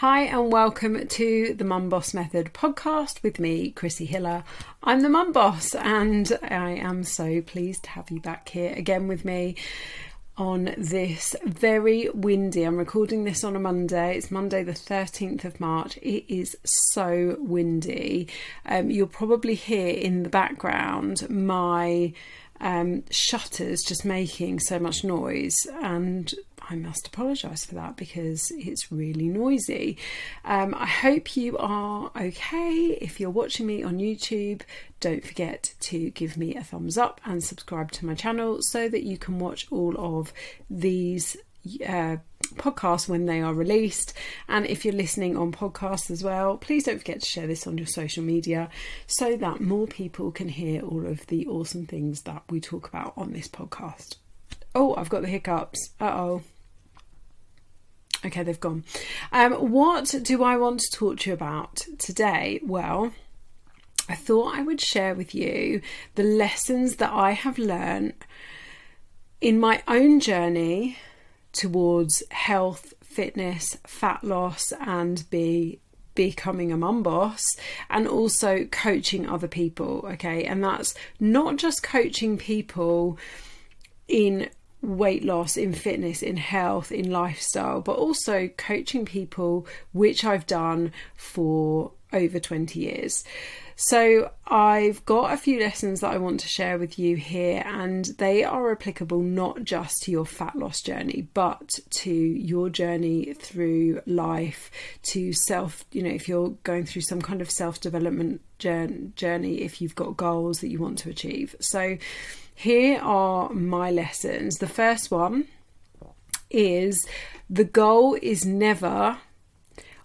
Hi, and welcome to the Mum Boss Method podcast with me, Chrissie Hiller. I'm the Mum Boss, and I am so pleased to have you back here again with me on this very windy. I'm recording this on a Monday. It's Monday, the 13th of March. It is so windy. Um, you'll probably hear in the background my um, shutters just making so much noise, and I must apologise for that because it's really noisy. Um, I hope you are okay. If you're watching me on YouTube, don't forget to give me a thumbs up and subscribe to my channel so that you can watch all of these. Uh, podcasts when they are released. And if you're listening on podcasts as well, please don't forget to share this on your social media so that more people can hear all of the awesome things that we talk about on this podcast. Oh, I've got the hiccups. Uh oh. Okay, they've gone. Um, what do I want to talk to you about today? Well, I thought I would share with you the lessons that I have learned in my own journey towards health, fitness, fat loss, and be becoming a mum boss and also coaching other people okay and that's not just coaching people in weight loss, in fitness, in health, in lifestyle, but also coaching people, which I've done for over 20 years. So, I've got a few lessons that I want to share with you here, and they are applicable not just to your fat loss journey, but to your journey through life, to self, you know, if you're going through some kind of self development journey, if you've got goals that you want to achieve. So, here are my lessons. The first one is the goal is never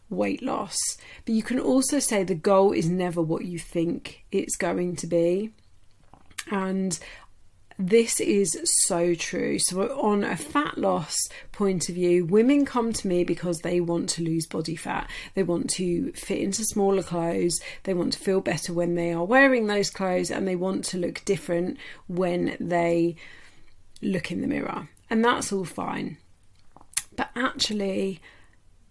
weight loss, but you can also say the goal is never what you think it's going to be. And this is so true. So, on a fat loss point of view, women come to me because they want to lose body fat. They want to fit into smaller clothes. They want to feel better when they are wearing those clothes and they want to look different when they look in the mirror. And that's all fine. But actually,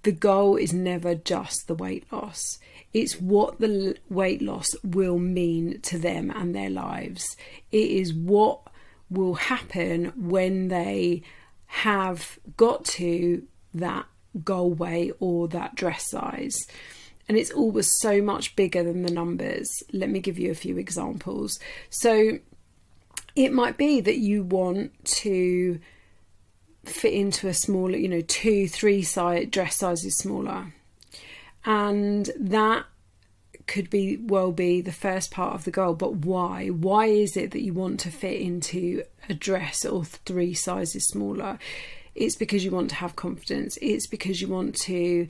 the goal is never just the weight loss. It's what the weight loss will mean to them and their lives. It is what will happen when they have got to that goal weight or that dress size. And it's always so much bigger than the numbers. Let me give you a few examples. So it might be that you want to fit into a smaller, you know, two, three size dress sizes smaller. And that could be well be the first part of the goal but why? Why is it that you want to fit into a dress or three sizes smaller? It's because you want to have confidence. It's because you want to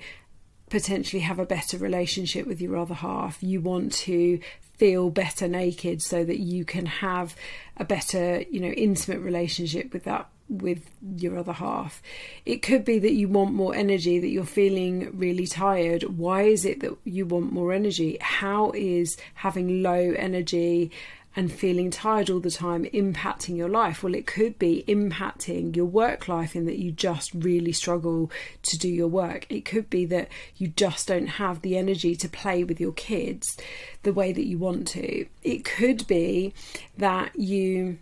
potentially have a better relationship with your other half. You want to feel better naked so that you can have a better you know intimate relationship with that with your other half. It could be that you want more energy, that you're feeling really tired. Why is it that you want more energy? How is having low energy and feeling tired all the time impacting your life? Well, it could be impacting your work life in that you just really struggle to do your work. It could be that you just don't have the energy to play with your kids the way that you want to. It could be that you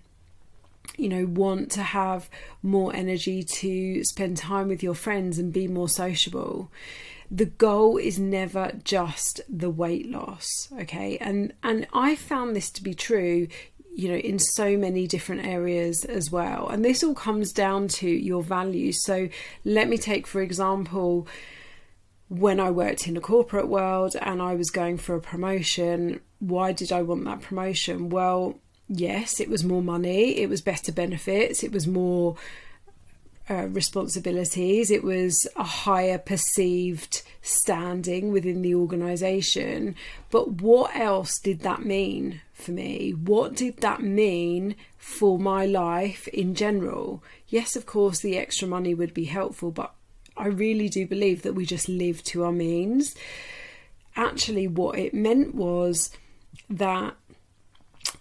you know want to have more energy to spend time with your friends and be more sociable the goal is never just the weight loss okay? And and i found this to be true you know in so many different areas as well. And this all comes down to your values. So let me take for example when I worked in the corporate world and I was going for a promotion, why did I want that promotion? Well, yes, it was more money, it was better benefits, it was more uh, responsibilities, it was a higher perceived standing within the organisation. But what else did that mean for me? What did that mean for my life in general? Yes, of course, the extra money would be helpful, but I really do believe that we just live to our means. Actually, what it meant was that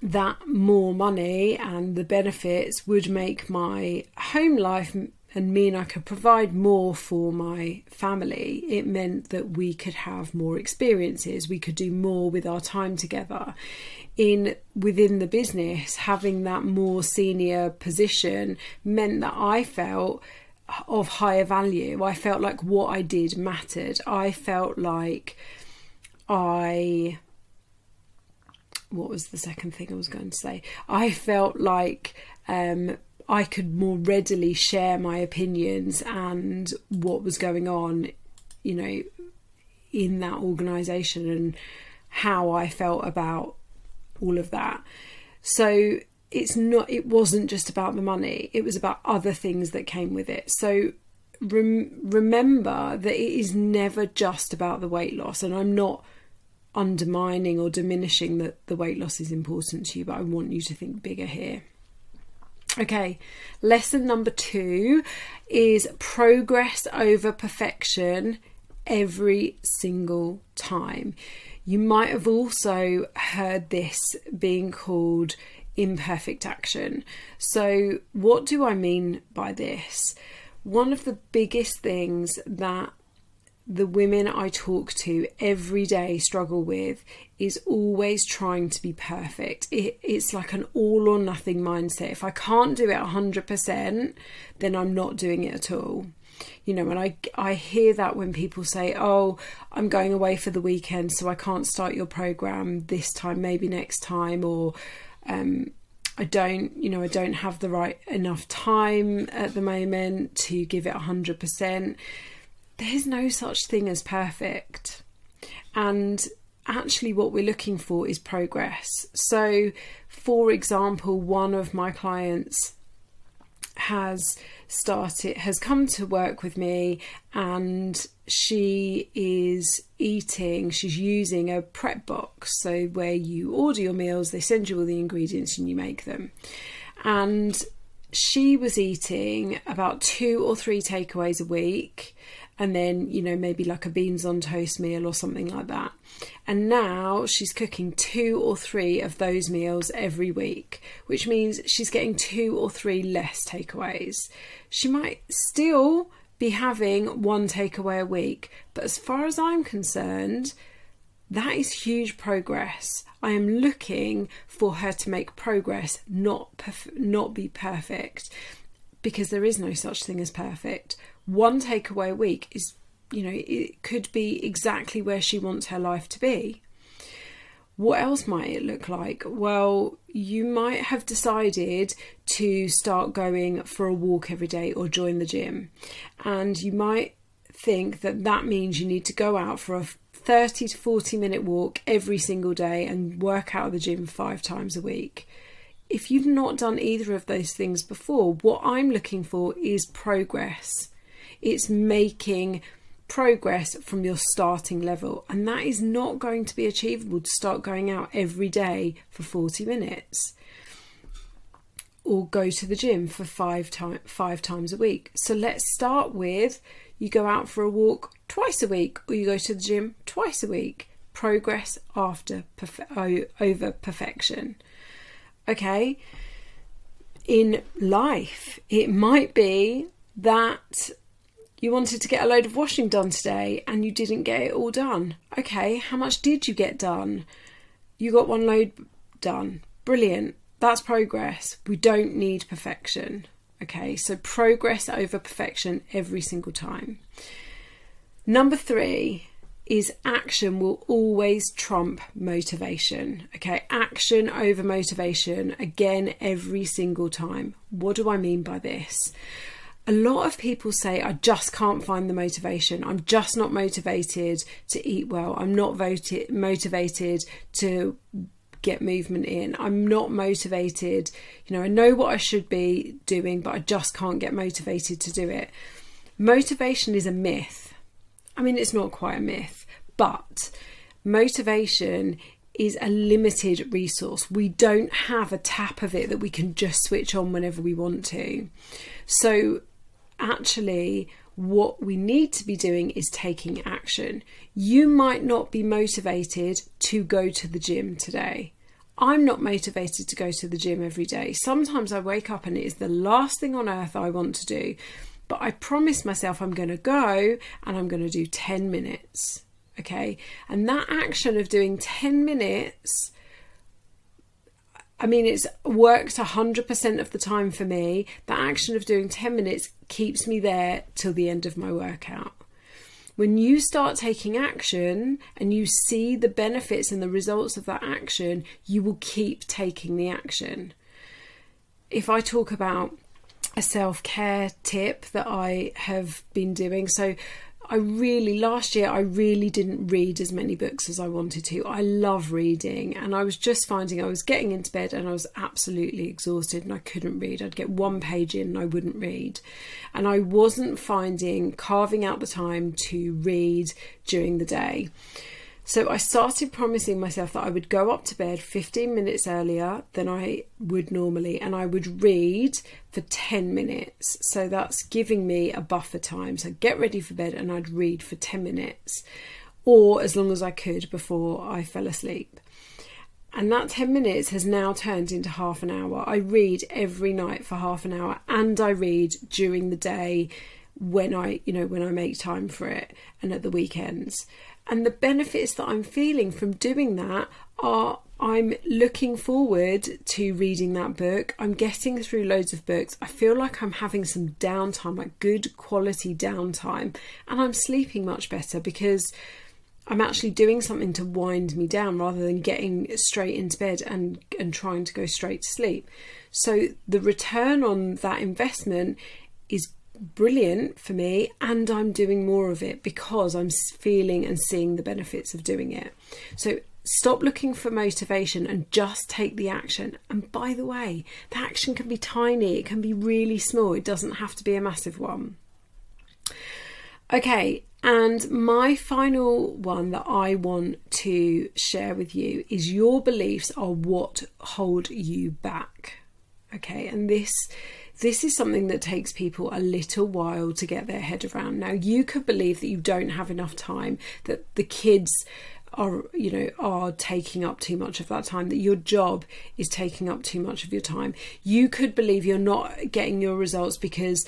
that more money and the benefits would make my home life and mean I could provide more for my family, it meant that we could have more experiences, we could do more with our time together. In within the business, having that more senior position meant that I felt of higher value. I felt like what I did mattered. I felt like I what was the second thing I was going to say? I felt like um, I could more readily share my opinions and what was going on, you know, in that organisation and how I felt about all of that. So it's not, it wasn't just about the money, it was about other things that came with it. So rem- remember that it is never just about the weight loss, and I'm not undermining or diminishing that the weight loss is important to you, but I want you to think bigger here. Okay, lesson number two is progress over perfection every single time. You might have also heard this being called imperfect action. So, what do I mean by this? One of the biggest things that the women I talk to every day struggle with is always trying to be perfect. It, it's like an all or nothing mindset. If I can't do it 100%, then I'm not doing it at all. You know, and I, I hear that when people say, Oh, I'm going away for the weekend, so I can't start your program this time, maybe next time, or um, I don't, you know, I don't have the right enough time at the moment to give it 100% there's no such thing as perfect. And actually, what we're looking for is progress. So, for example, one of my clients has started has come to work with me and she is eating she's using a prep box so where you order your meals they send you all the ingredients and you make them and she was eating about two or three takeaways a week and then you know maybe like a beans on toast meal or something like that. And now she's cooking two or three of those meals every week which means she's getting two or three less takeaways. She might still be having one takeaway a week but as far as i'm concerned that is huge progress. I am looking for her to make progress, not perf- not be perfect, because there is no such thing as perfect one takeaway a week is, you know, it could be exactly where she wants her life to be. What else might it look like? Well, you might have decided to start going for a walk every day or join the gym. And you might think that that means you need to go out for a 30 to 40 minute walk every single day and work out of the gym five times a week. If you've not done either of those things before, what I'm looking for is progress it's making progress from your starting level. And that is not going to be achievable to start going out every day for 40 minutes or go to the gym for five, time, five times a week. So let's start with you go out for a walk twice a week or you go to the gym twice a week. Progress after over perfection. Okay. In life, it might be that you wanted to get a load of washing done today and you didn't get it all done. Okay, how much did you get done? You got one load done. Brilliant. That's progress. We don't need perfection. Okay, so progress over perfection every single time. Number three is action will always trump motivation. Okay, action over motivation again every single time. What do I mean by this? A lot of people say, I just can't find the motivation. I'm just not motivated to eat well. I'm not motivated to get movement in. I'm not motivated. You know, I know what I should be doing, but I just can't get motivated to do it. Motivation is a myth. I mean, it's not quite a myth, but motivation is a limited resource. We don't have a tap of it that we can just switch on whenever we want to. So, actually what we need to be doing is taking action. You might not be motivated to go to the gym today. I'm not motivated to go to the gym every day. Sometimes I wake up and it is the last thing on earth I want to do. but I promise myself I'm going to go and I'm going to do 10 minutes. Okay. And that action of doing 10 minutes, I mean, it's worked 100% of the time for me. That action of doing 10 minutes keeps me there till the end of my workout. When you start taking action and you see the benefits and the results of that action, you will keep taking the action. If I talk about a self care tip that I have been doing, so I really, last year, I really didn't read as many books as I wanted to. I love reading, and I was just finding I was getting into bed and I was absolutely exhausted and I couldn't read. I'd get one page in and I wouldn't read. And I wasn't finding carving out the time to read during the day. So I started promising myself that I would go up to bed 15 minutes earlier than I would normally and I would read for 10 minutes. So that's giving me a buffer time. So I'd get ready for bed and I'd read for 10 minutes or as long as I could before I fell asleep. And that 10 minutes has now turned into half an hour. I read every night for half an hour and I read during the day when I, you know, when I make time for it and at the weekends. And the benefits that I'm feeling from doing that are I'm looking forward to reading that book. I'm getting through loads of books. I feel like I'm having some downtime, like good quality downtime, and I'm sleeping much better because I'm actually doing something to wind me down rather than getting straight into bed and and trying to go straight to sleep. So the return on that investment is brilliant for me and I'm doing more of it because I'm feeling and seeing the benefits of doing it. So stop looking for motivation and just take the action. And by the way, the action can be tiny, it can be really small, it doesn't have to be a massive one. Okay, and my final one that I want to share with you is your beliefs are what hold you back. Okay, and this this is something that takes people a little while to get their head around. Now, you could believe that you don't have enough time, that the kids are you know are taking up too much of that time that your job is taking up too much of your time you could believe you're not getting your results because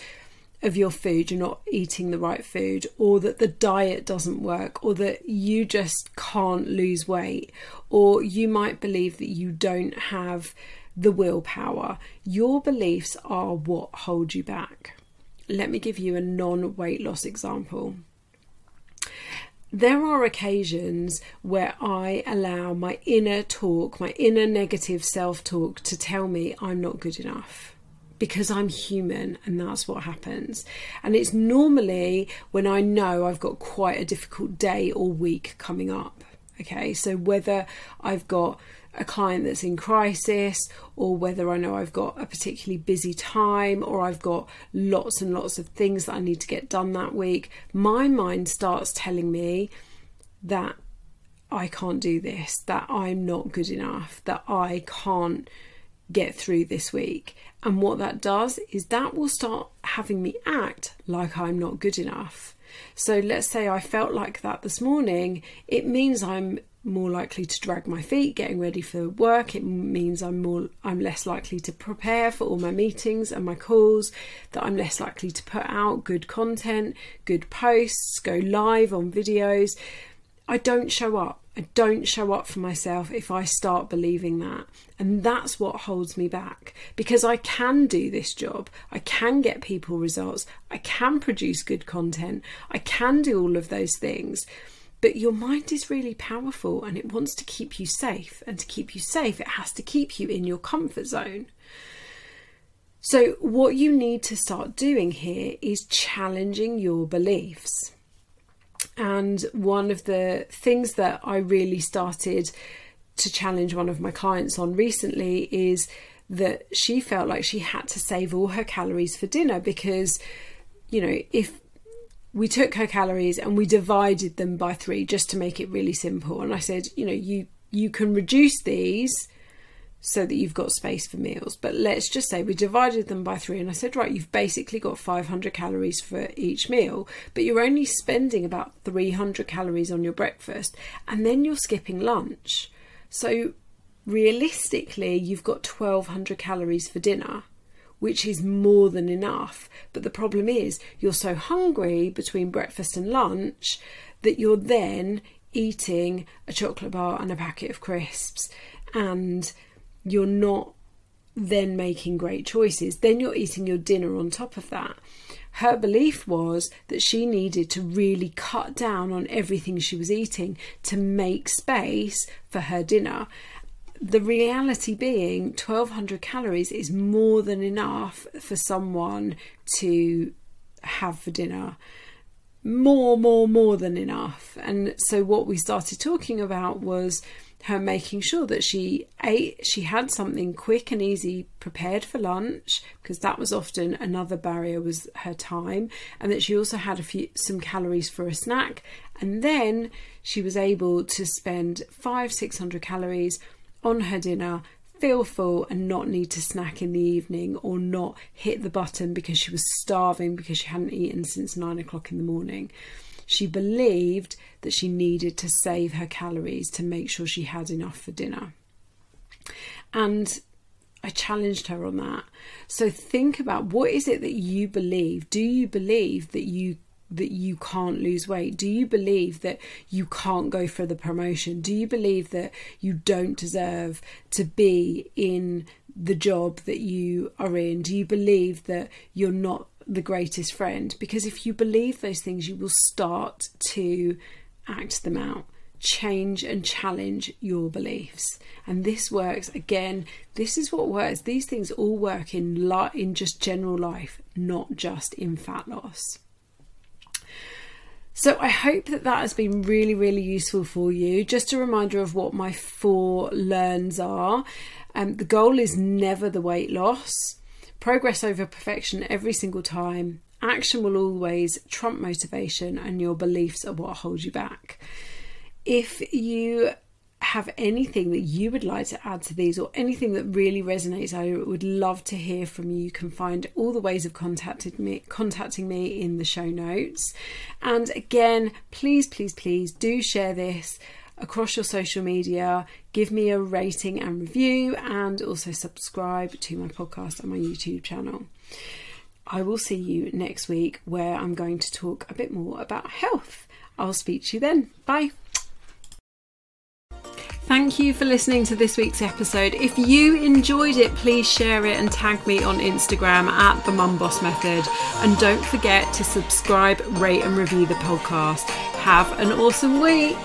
of your food you're not eating the right food or that the diet doesn't work or that you just can't lose weight or you might believe that you don't have the willpower. Your beliefs are what hold you back. Let me give you a non weight loss example. There are occasions where I allow my inner talk, my inner negative self talk, to tell me I'm not good enough because I'm human and that's what happens. And it's normally when I know I've got quite a difficult day or week coming up. Okay, so whether I've got a client that's in crisis or whether I know I've got a particularly busy time or I've got lots and lots of things that I need to get done that week, my mind starts telling me that I can't do this, that I'm not good enough, that I can't get through this week. And what that does is that will start having me act like I'm not good enough. So let's say I felt like that this morning, it means I'm more likely to drag my feet getting ready for work. It means i'm more i'm less likely to prepare for all my meetings and my calls that i'm less likely to put out good content good posts go live on videos. I don't show up. I don't show up for myself if i start believing that. And that's what holds me back because i can do this job. I can get people results. I can produce good content. I can do all of those things but your mind is really powerful and it wants to keep you safe. And to keep you safe, it has to keep you in your comfort zone. So, what you need to start doing here is challenging your beliefs. And one of the things that I really started to challenge one of my clients on recently is that she felt like she had to save all her calories for dinner because, you know, if we took her calories and we divided them by three just to make it really simple. And I said, you know, you you can reduce these so that you've got space for meals. But let's just say we divided them by three, and I said, right, you've basically got 500 calories for each meal, but you're only spending about 300 calories on your breakfast, and then you're skipping lunch. So realistically, you've got 1200 calories for dinner which is more than enough. But the problem is, you're so hungry between breakfast and lunch that you're then eating a chocolate bar and a packet of crisps, and you're not then making great choices. Then you're eating your dinner on top of that. Her belief was that she needed to really cut down on everything she was eating to make space for her dinner. The reality being 1200 calories is more than enough for someone to have for dinner more, more, more than enough. And so, what we started talking about was her making sure that she ate, she had something quick and easy prepared for lunch, because that was often another barrier was her time, and that she also had a few some calories for a snack, and then she was able to spend five, six hundred calories on her dinner feel full and not need to snack in the evening or not hit the button because she was starving because she hadn't eaten since nine o'clock in the morning. She believed that she needed to save her calories to make sure she had enough for dinner. And I challenged her on that. So think about what is it that you believe? Do you believe that you that you can't lose weight? Do you believe that you can't go for the promotion? Do you believe that you don't deserve to be in the job that you are in? Do you believe that you're not the greatest friend? Because if you believe those things, you will start to act them out. Change and challenge your beliefs, and this works again. This is what works. These things all work in in just general life, not just in fat loss. So I hope that that has been really, really useful for you. Just a reminder of what my four learns are. Um, the goal is never the weight loss. Progress over perfection every single time. Action will always trump motivation, and your beliefs are what hold you back. If you have anything that you would like to add to these or anything that really resonates, I would love to hear from you. You can find all the ways of contacted me, contacting me in the show notes. And again, please, please, please do share this across your social media. Give me a rating and review, and also subscribe to my podcast and my YouTube channel. I will see you next week where I'm going to talk a bit more about health. I'll speak to you then. Bye. Thank you for listening to this week's episode. If you enjoyed it, please share it and tag me on Instagram at the Mum Boss Method. And don't forget to subscribe, rate, and review the podcast. Have an awesome week.